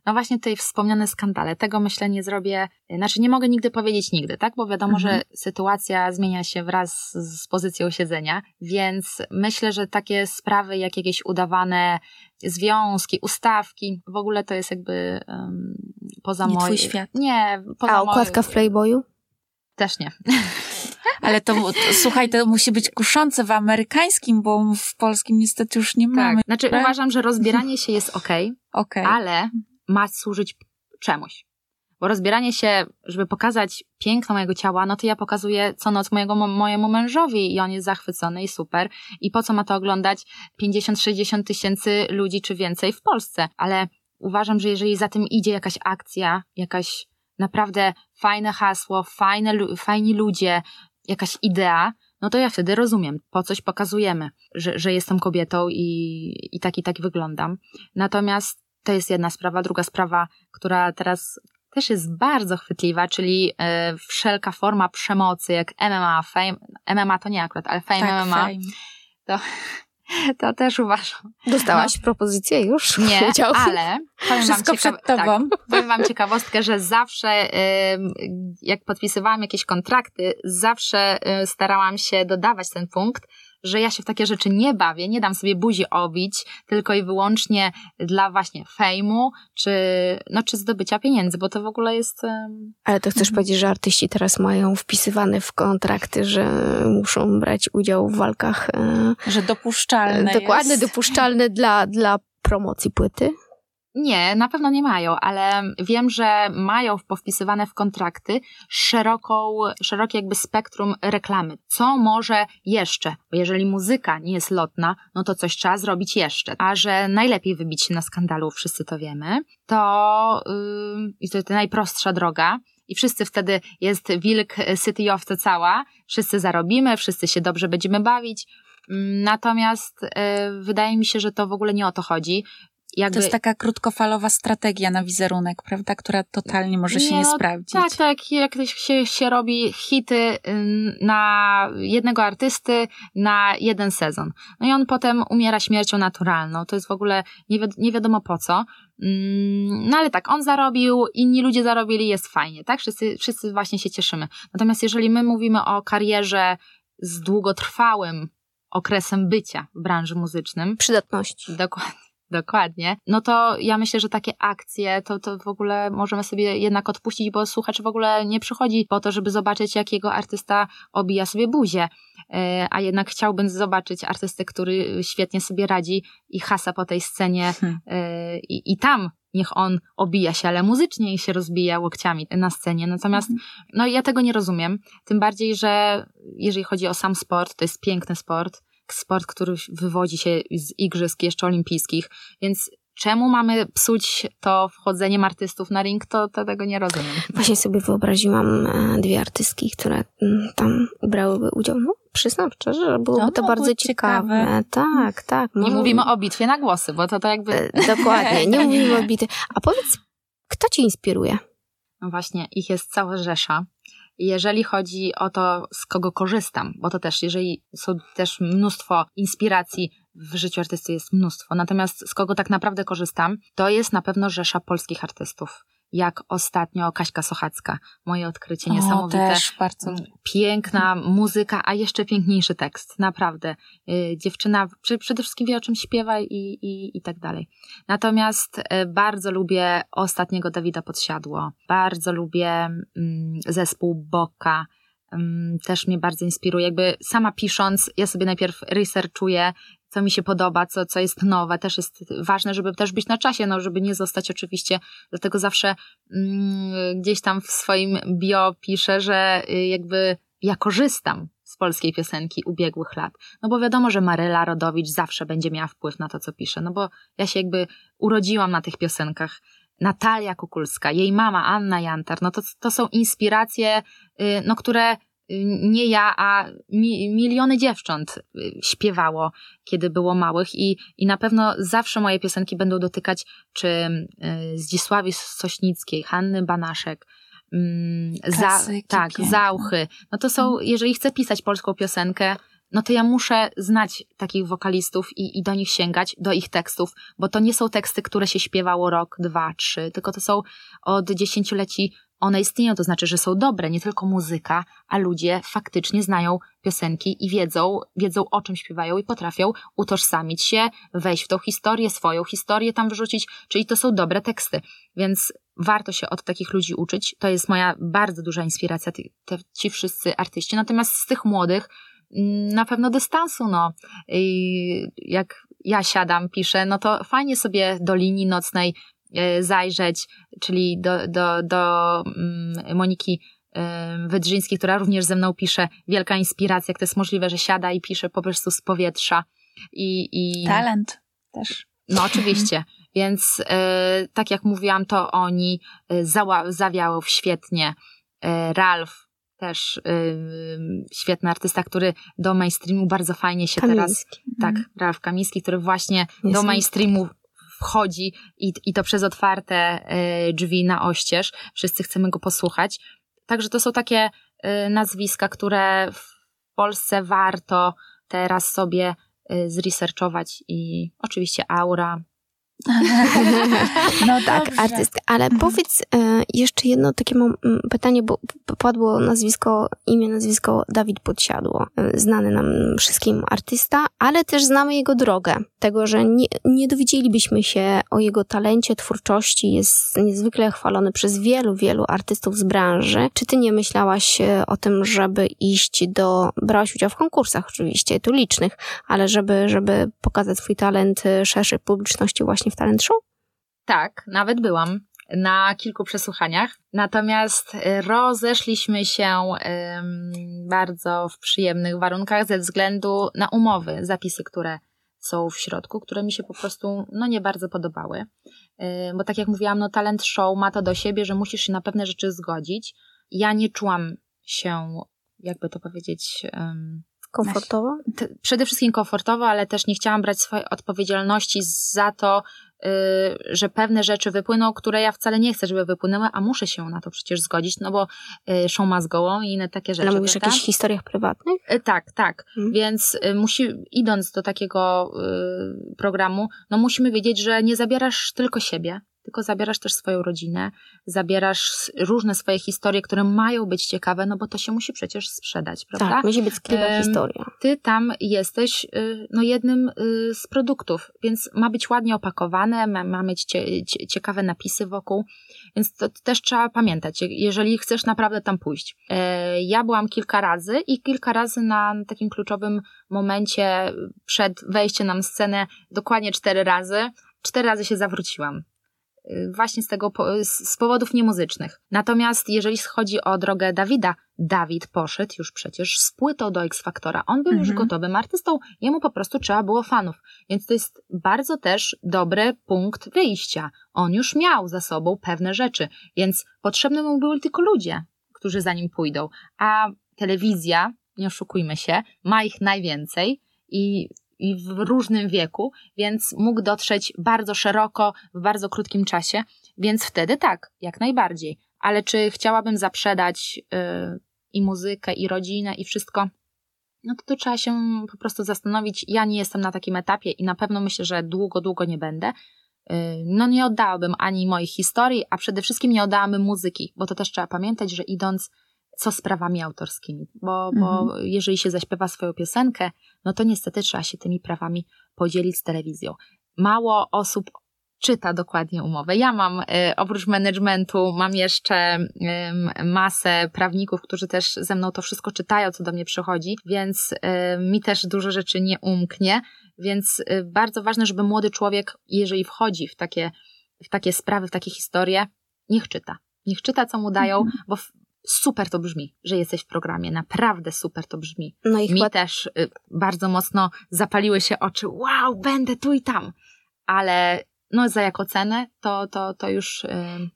No właśnie tutaj wspomniane skandale. Tego myślę nie zrobię, znaczy nie mogę nigdy powiedzieć nigdy, tak? Bo wiadomo, mhm. że sytuacja zmienia się wraz z pozycją siedzenia, więc myślę, że takie sprawy jak jakieś udawane związki, ustawki, w ogóle to jest jakby um, poza moim... Nie twój świat. Nie. Poza A okładka w Playboyu? Też nie. Ale to, to, słuchaj, to musi być kuszące w amerykańskim, bo w polskim niestety już nie tak. mamy. Znaczy tak? uważam, że rozbieranie się jest ok, okay. ale ma służyć czemuś. Bo rozbieranie się, żeby pokazać piękno mojego ciała, no to ja pokazuję co noc mojego, mojemu mężowi i on jest zachwycony i super. I po co ma to oglądać 50-60 tysięcy ludzi czy więcej w Polsce? Ale uważam, że jeżeli za tym idzie jakaś akcja, jakaś naprawdę fajne hasło, fajne, fajni ludzie, jakaś idea, no to ja wtedy rozumiem, po coś pokazujemy, że, że jestem kobietą i, i tak i tak wyglądam. Natomiast to jest jedna sprawa. Druga sprawa, która teraz też jest bardzo chwytliwa, czyli e, wszelka forma przemocy, jak MMA, fame, MMA to nie akurat, ale fame tak, MMA, fame. to to też uważam. Dostałaś no. propozycję już? Nie, ale powiem wam, ciekaw... tak, powiem wam ciekawostkę, że zawsze jak podpisywałam jakieś kontrakty, zawsze starałam się dodawać ten punkt, że ja się w takie rzeczy nie bawię, nie dam sobie buzi obić, tylko i wyłącznie dla właśnie fejmu, czy, no, czy zdobycia pieniędzy, bo to w ogóle jest... Ale to chcesz mhm. powiedzieć, że artyści teraz mają wpisywane w kontrakty, że muszą brać udział w walkach... E, że dopuszczalne Dokładnie, jest. dopuszczalne dla, dla promocji płyty? Nie, na pewno nie mają, ale wiem, że mają powpisywane w kontrakty szeroką, szerokie jakby spektrum reklamy. Co może jeszcze? Bo jeżeli muzyka nie jest lotna, no to coś trzeba zrobić jeszcze. A że najlepiej wybić się na skandalu, wszyscy to wiemy, to yy, to jest najprostsza droga, i wszyscy wtedy jest wilk city owca cała, wszyscy zarobimy, wszyscy się dobrze będziemy bawić. Natomiast y, wydaje mi się, że to w ogóle nie o to chodzi. Jakby... To jest taka krótkofalowa strategia na wizerunek, prawda, która totalnie może się nie, nie sprawdzić. Tak, tak, jak się, się robi hity na jednego artysty na jeden sezon. No i on potem umiera śmiercią naturalną. To jest w ogóle nie, wi nie wiadomo po co. No ale tak, on zarobił, inni ludzie zarobili, jest fajnie, tak? Wszyscy, wszyscy właśnie się cieszymy. Natomiast jeżeli my mówimy o karierze z długotrwałym okresem bycia w branży muzycznym. Przydatności. Dokładnie. Dokładnie. No to ja myślę, że takie akcje to, to w ogóle możemy sobie jednak odpuścić, bo słuchacz w ogóle nie przychodzi po to, żeby zobaczyć, jakiego artysta obija sobie buzię. E, a jednak chciałbym zobaczyć artystę, który świetnie sobie radzi i hasa po tej scenie hmm. e, i, i tam niech on obija się, ale muzycznie się rozbija łokciami na scenie. Natomiast mhm. no ja tego nie rozumiem. Tym bardziej, że jeżeli chodzi o sam sport, to jest piękny sport sport, który wywodzi się z igrzysk jeszcze olimpijskich, więc czemu mamy psuć to wchodzeniem artystów na ring, to, to tego nie rozumiem. Właśnie sobie wyobraziłam e, dwie artystki, które mm, tam brałyby udział. No, przyznam szczerze, że byłoby no, to bardzo ciekawe. ciekawe. Tak, tak. Nie mówimy o bitwie na głosy, bo to, to jakby... E, dokładnie, nie mówimy o bitwie. A powiedz, kto cię inspiruje? No właśnie, ich jest cała rzesza jeżeli chodzi o to, z kogo korzystam, bo to też, jeżeli są też mnóstwo inspiracji w życiu artysty jest mnóstwo, natomiast z kogo tak naprawdę korzystam, to jest na pewno rzesza polskich artystów jak ostatnio Kaśka Sochacka. Moje odkrycie o, niesamowite. Też bardzo. Piękna muzyka, a jeszcze piękniejszy tekst. Naprawdę. Y, dziewczyna przede wszystkim wie, o czym śpiewa i, i, i tak dalej. Natomiast y, bardzo lubię ostatniego Dawida Podsiadło. Bardzo lubię mm, zespół Boka mm, też mnie bardzo inspiruje. Jakby sama pisząc, ja sobie najpierw researchuję co mi się podoba, co, co jest nowe. Też jest ważne, żeby też być na czasie, no, żeby nie zostać oczywiście. Dlatego zawsze mm, gdzieś tam w swoim bio piszę, że y, jakby ja korzystam z polskiej piosenki ubiegłych lat. No bo wiadomo, że Maryla Rodowicz zawsze będzie miała wpływ na to, co pisze. No bo ja się jakby urodziłam na tych piosenkach. Natalia Kukulska, jej mama Anna Jantar, no to, to są inspiracje, y, no, które nie ja, a mi, miliony dziewcząt y, śpiewało, kiedy było małych i, i na pewno zawsze moje piosenki będą dotykać czy y, Zdzisławi Sośnickiej, Hanny Banaszek, mm, za, tak, Zauchy. No to są, mhm. jeżeli chcę pisać polską piosenkę, no to ja muszę znać takich wokalistów i, i do nich sięgać, do ich tekstów, bo to nie są teksty, które się śpiewało rok, dwa, trzy, tylko to są od dziesięcioleci one istnieją, to znaczy, że są dobre, nie tylko muzyka, a ludzie faktycznie znają piosenki i wiedzą, wiedzą o czym śpiewają i potrafią utożsamić się, wejść w tą historię, swoją historię tam wrzucić, czyli to są dobre teksty. Więc warto się od takich ludzi uczyć. To jest moja bardzo duża inspiracja, te, te, ci wszyscy artyści. Natomiast z tych młodych, mm, na pewno dystansu, no. I jak ja siadam, piszę, no to fajnie sobie do linii nocnej zajrzeć, czyli do, do, do mm, Moniki e, Wydrzyńskiej, która również ze mną pisze. Wielka inspiracja, jak to jest możliwe, że siada i pisze po prostu z powietrza. I, i... Talent też. No oczywiście. Więc e, tak jak mówiłam, to oni e, zała, zawiało świetnie. E, Ralf też świetny artysta, który do mainstreamu bardzo fajnie się Kamiński. teraz... Tak, Mhm. Ralf Kamiński, który właśnie Jest do mainstreamu wchodzi i, i to przez otwarte e, drzwi na oścież. Wszyscy chcemy go posłuchać. Także to są takie e, nazwiska, które w Polsce warto teraz sobie e, zresearchować i oczywiście Aura. No Tak, dobrze. artystka. Ale Mhm. powiedz e, jeszcze jedno takie mam pytanie, bo padło nazwisko, imię, nazwisko Dawid Podsiadło. E, Znany nam wszystkim artysta, ale też znamy jego drogę. Tego, że nie, nie dowiedzielibyśmy się o jego talencie, twórczości. Jest niezwykle chwalony przez wielu, wielu artystów z branży. Czy ty nie myślałaś e, o tym, żeby iść do... Brałaś udział w konkursach oczywiście, tu licznych, ale żeby, żeby pokazać swój talent e, szerszej publiczności właśnie w talent show? Tak, nawet byłam na kilku przesłuchaniach. Natomiast e, rozeszliśmy się bardzo w przyjemnych warunkach ze względu na umowy, zapisy, które są w środku, które mi się po prostu no, nie bardzo podobały. E, Bo tak jak mówiłam, no, talent show ma to do siebie, że musisz się na pewne rzeczy zgodzić. Ja nie czułam się, jakby to powiedzieć, Komfortowo? przede wszystkim komfortowo, ale też nie chciałam brać swojej odpowiedzialności za to, y, że pewne rzeczy wypłyną, które ja wcale nie chcę, żeby wypłynęły, a muszę się na to przecież zgodzić, no bo y, show ma z gołą i inne takie rzeczy. Ale mówisz o jakichś historiach prywatnych? Y, Tak, tak. Mhm. Więc y, musi, idąc do takiego programu, no musimy wiedzieć, że nie zabierasz tylko siebie, tylko zabierasz też swoją rodzinę, zabierasz różne swoje historie, które mają być ciekawe, no bo to się musi przecież sprzedać, prawda? Tak, musi być skrywa historia. ty tam jesteś y, no, jednym y, z produktów, więc ma być ładnie opakowane, ma, ma mieć cie, cie, ciekawe napisy wokół, więc to też trzeba pamiętać, je- jeżeli chcesz naprawdę tam pójść. E, Ja byłam kilka razy i kilka razy na takim kluczowym momencie przed wejściem na scenę, dokładnie cztery razy, cztery razy się zawróciłam. Właśnie z tego, z powodów niemuzycznych. Natomiast jeżeli chodzi o drogę Dawida, Dawid poszedł już przecież z płytą do X Factora. On był już Mhm. gotowym artystą, jemu po prostu trzeba było fanów. Więc to jest bardzo też dobry punkt wyjścia. On już miał za sobą pewne rzeczy, więc potrzebne mu były tylko ludzie, którzy za nim pójdą. A telewizja, nie oszukujmy się, ma ich najwięcej i w różnym wieku, więc mógł dotrzeć bardzo szeroko w bardzo krótkim czasie, więc wtedy tak, jak najbardziej. Ale czy chciałabym zaprzedać y, i muzykę, i rodzinę, i wszystko? No to, to trzeba się po prostu zastanowić. Ja nie jestem na takim etapie i na pewno myślę, że długo, długo nie będę. Y, No nie oddałabym ani moich historii, a przede wszystkim nie oddałabym muzyki, bo to też trzeba pamiętać, że idąc co z prawami autorskimi, bo, bo jeżeli się zaśpiewa swoją piosenkę, no to niestety trzeba się tymi prawami podzielić z telewizją. Mało osób czyta dokładnie umowę. Ja mam y, oprócz managementu, mam jeszcze masę prawników, którzy też ze mną to wszystko czytają, co do mnie przychodzi, więc y, mi też dużo rzeczy nie umknie, więc y, bardzo ważne, żeby młody człowiek, jeżeli wchodzi w takie, w takie sprawy, w takie historie, niech czyta. Niech czyta, co mu dają, Mhm. bo super to brzmi, że jesteś w programie. Naprawdę super to brzmi. No i Mi chyba też y, bardzo mocno zapaliły się oczy. Wow, będę tu i tam. Ale no za jaką cenę, to, to, to już y,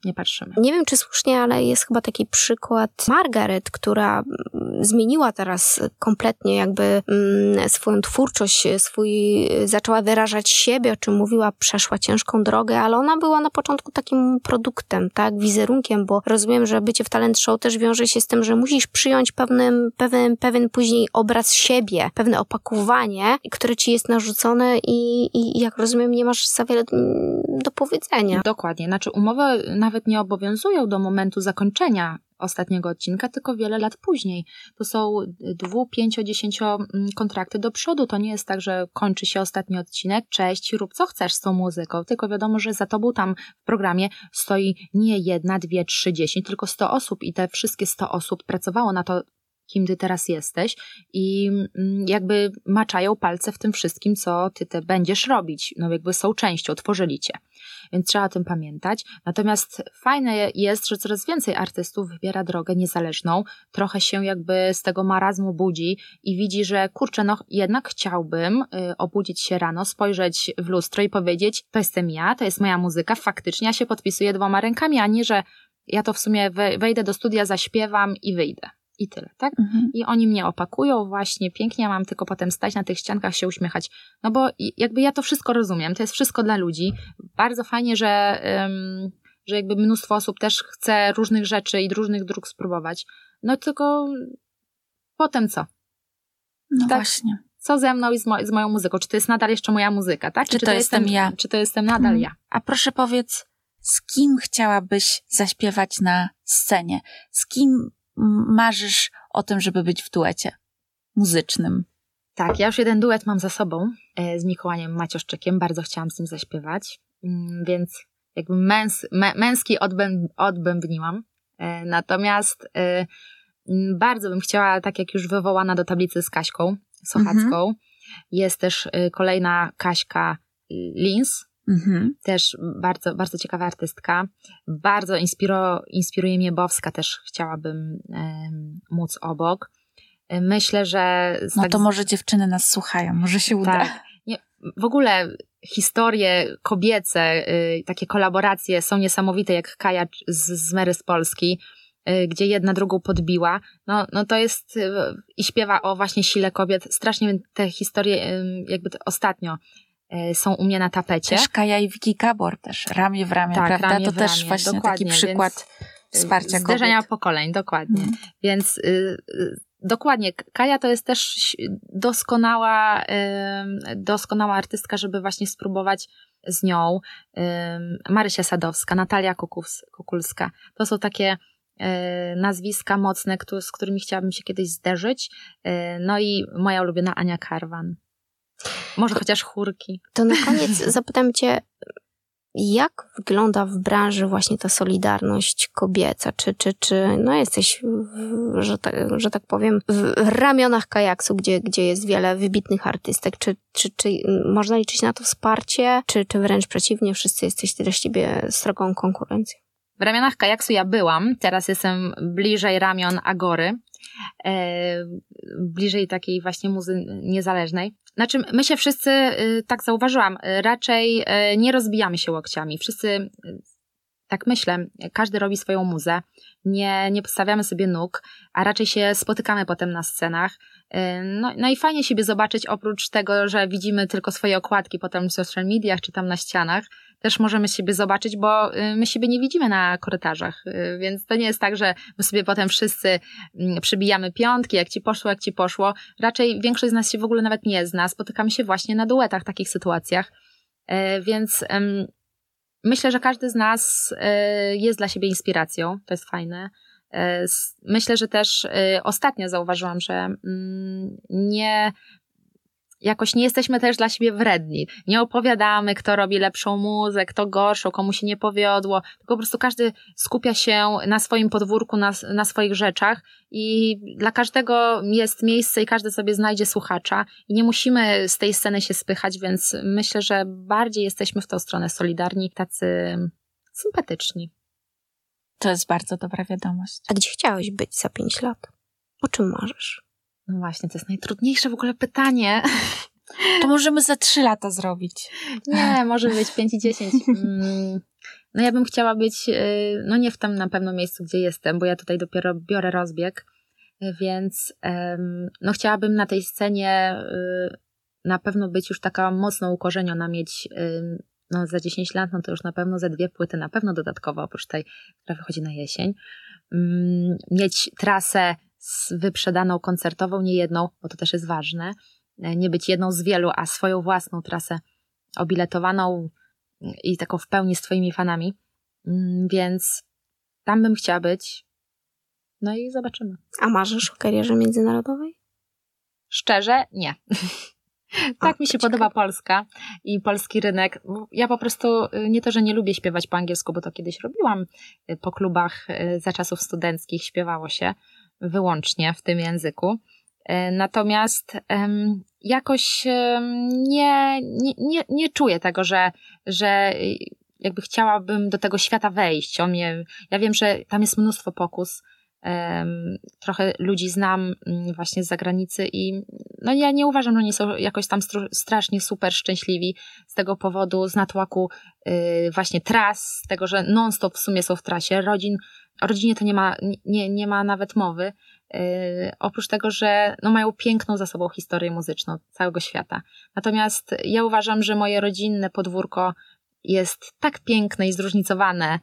nie patrzymy. Nie wiem, czy słusznie, ale jest chyba taki przykład Margaret, która mm, zmieniła teraz kompletnie jakby mm, swoją twórczość, swój, zaczęła wyrażać siebie, o czym mówiła, przeszła ciężką drogę, ale ona była na początku takim produktem, tak, wizerunkiem, bo rozumiem, że bycie w talent show też wiąże się z tym, że musisz przyjąć pewnym, pewien, pewien później obraz siebie, pewne opakowanie, które ci jest narzucone i, i jak rozumiem, nie masz za wiele mm, do powiedzenia. Dokładnie. Znaczy umowy nawet nie obowiązują do momentu zakończenia ostatniego odcinka, tylko wiele lat później. To są dwu, pięcio, dziesięcio mm, kontrakty do przodu. To nie jest tak, że kończy się ostatni odcinek, cześć, rób co chcesz z tą muzyką, tylko wiadomo, że za tobą tam w programie stoi nie jedna, dwie, trzy, dziesięć, tylko sto osób i te wszystkie sto osób pracowało na to kim ty teraz jesteś i mm, jakby maczają palce w tym wszystkim, co ty te będziesz robić. No jakby są częścią, tworzyli cię. Więc trzeba o tym pamiętać. Natomiast fajne jest, że coraz więcej artystów wybiera drogę niezależną, trochę się jakby z tego marazmu budzi i widzi, że kurczę, no jednak chciałbym y, obudzić się rano, spojrzeć w lustro i powiedzieć, to jestem ja, to jest moja muzyka, faktycznie ja się podpisuję dwoma rękami, a nie, że ja to w sumie wejdę do studia, zaśpiewam i wyjdę i tyle, tak? Mhm. I oni mnie opakują właśnie pięknie, ja mam tylko potem stać na tych ściankach, się uśmiechać. No bo jakby ja to wszystko rozumiem, to jest wszystko dla ludzi. Bardzo fajnie, że, um, że jakby mnóstwo osób też chce różnych rzeczy i różnych dróg spróbować. No tylko potem co? No tak? właśnie. Co ze mną i z, mo z, moją muzyką? Czy to jest nadal jeszcze moja muzyka, tak? Czy, czy to, to, jestem ja? Czy to jestem nadal hmm. ja? A proszę powiedz, z kim chciałabyś zaśpiewać na scenie? Z kim marzysz o tym, żeby być w duecie muzycznym. Tak, ja już jeden duet mam za sobą e, z Mikołajem Macioszczykiem. Bardzo chciałam z nim zaśpiewać, mm, więc jakby męs, męski odbęb, odbębniłam. E, natomiast e, bardzo bym chciała, tak jak już wywołana do tablicy z Kaśką Sochacką, mhm. jest też kolejna Kaśka Lins, Mhm. Też bardzo, bardzo ciekawa artystka. Bardzo inspiro, inspiruje mnie Bowska, też chciałabym um, móc obok. Myślę, że. No tak... to może dziewczyny nas słuchają, może się uda. Tak. Nie, w ogóle historie kobiece, y, takie kolaboracje są niesamowite, jak Kaja z, z Mary z Polski, y, gdzie jedna drugą podbiła. No, no to jest y, i śpiewa o właśnie sile kobiet. Strasznie te historie, jakby ostatnio są u mnie na tapecie. Też Kaja i Wiki Gabor też, ramię w ramię, tak, prawda? Ramię to też ramię, właśnie dokładnie. taki przykład Więc wsparcia Zderzenia kobiet. pokoleń, dokładnie. Mm. Więc y, dokładnie, Kaja to jest też doskonała, y, doskonała artystka, żeby właśnie spróbować z nią. Y, Marysia Sadowska, Natalia Kukus, Kukulska. To są takie nazwiska mocne, z którymi chciałabym się kiedyś zderzyć. No i moja ulubiona Ania Karwan. Może chociaż chórki. To na koniec zapytam Cię, jak wygląda w branży właśnie ta solidarność kobieca? Czy, czy, czy no jesteś, że tak, że tak powiem, w ramionach kajaksu, gdzie, gdzie jest wiele wybitnych artystek? Czy, czy, czy można liczyć na to wsparcie? Czy, czy wręcz przeciwnie, wszyscy jesteście dla siebie strogą konkurencją? W ramionach kajaksu ja byłam, teraz jestem bliżej ramion Agory, e, bliżej takiej właśnie muzy niezależnej. Znaczy, my się wszyscy, y, tak zauważyłam, y, raczej y, nie rozbijamy się łokciami. Wszyscy, tak myślę, każdy robi swoją muzę. Nie, nie postawiamy sobie nóg, a raczej się spotykamy potem na scenach. No, no i fajnie siebie zobaczyć, oprócz tego, że widzimy tylko swoje okładki potem w social mediach czy tam na ścianach, też możemy siebie zobaczyć, bo y, my siebie nie widzimy na korytarzach, y, więc to nie jest tak, że my sobie potem wszyscy mm, przybijamy piątki, jak ci poszło, jak ci poszło. Raczej większość z nas się w ogóle nawet nie zna, spotykamy się właśnie na duetach, takich sytuacjach, e, więc myślę, że każdy z nas e, jest dla siebie inspiracją, to jest fajne. E, myślę, że też ostatnio zauważyłam, że mm, nie jakoś nie jesteśmy też dla siebie wredni. Nie opowiadamy, kto robi lepszą muzę, kto gorszą, komu się nie powiodło, tylko po prostu każdy skupia się na swoim podwórku, na, na swoich rzeczach i dla każdego jest miejsce i każdy sobie znajdzie słuchacza i nie musimy z tej sceny się spychać, więc myślę, że bardziej jesteśmy w tą stronę solidarni, tacy sympatyczni. To jest bardzo dobra wiadomość. A gdzie chciałeś być za pięć lat? O czym marzysz? No właśnie, to jest najtrudniejsze w ogóle pytanie. To możemy za trzy lata zrobić. Nie, może być pięć i dziesięć. Mm, no ja bym chciała być, y, no nie w tym na pewno miejscu, gdzie jestem, bo ja tutaj dopiero biorę rozbieg, więc no chciałabym na tej scenie y, na pewno być już taka mocno ukorzeniona, mieć no za 10 lat, no to już na pewno ze dwie płyty, na pewno dodatkowo, oprócz tej, która wychodzi na jesień. Mm, mieć trasę z wyprzedaną koncertową, nie jedną, bo to też jest ważne. E, nie być jedną z wielu, a swoją własną trasę obiletowaną i taką w pełni z Twoimi fanami. Mm, więc tam bym chciała być. No i zobaczymy. A marzysz o karierze międzynarodowej? Szczerze, nie. tak mi się podoba Polska i polski rynek. Ja po prostu y, nie to, że nie lubię śpiewać po angielsku, bo to kiedyś robiłam y, po klubach y, za czasów studenckich, śpiewało się wyłącznie w tym języku. Natomiast jakoś nie, nie, nie, nie czuję tego, że, że jakby chciałabym do tego świata wejść. On mnie, ja wiem, że tam jest mnóstwo pokus. Trochę ludzi znam um, właśnie z zagranicy i no ja nie uważam, że oni są jakoś tam strasznie super szczęśliwi z tego powodu, z natłaku yy, właśnie tras, z tego, że non-stop w sumie są w trasie. Rodzin, o rodzinie to nie ma, nie, nie ma nawet mowy. Yy, oprócz tego, że no, mają piękną za sobą historię muzyczną całego świata. Natomiast ja uważam, że moje rodzinne podwórko jest tak piękne i zróżnicowane,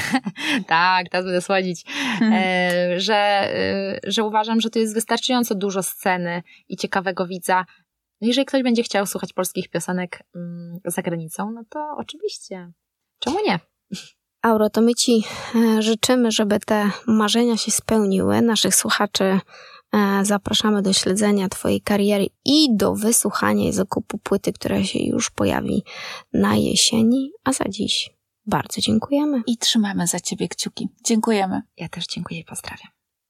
tak, teraz będę słodzić, mhm. e, że, e, że uważam, że tu jest wystarczająco dużo sceny i ciekawego widza. No jeżeli ktoś będzie chciał słuchać polskich piosenek mm, za granicą, no to oczywiście. Czemu nie? Auro, to my Ci e, życzymy, żeby te marzenia się spełniły. Naszych słuchaczy zapraszamy do śledzenia Twojej kariery i do wysłuchania i zakupu płyty, która się już pojawi na jesieni. A za dziś bardzo dziękujemy. I trzymamy za Ciebie kciuki. Dziękujemy. Ja też dziękuję i pozdrawiam.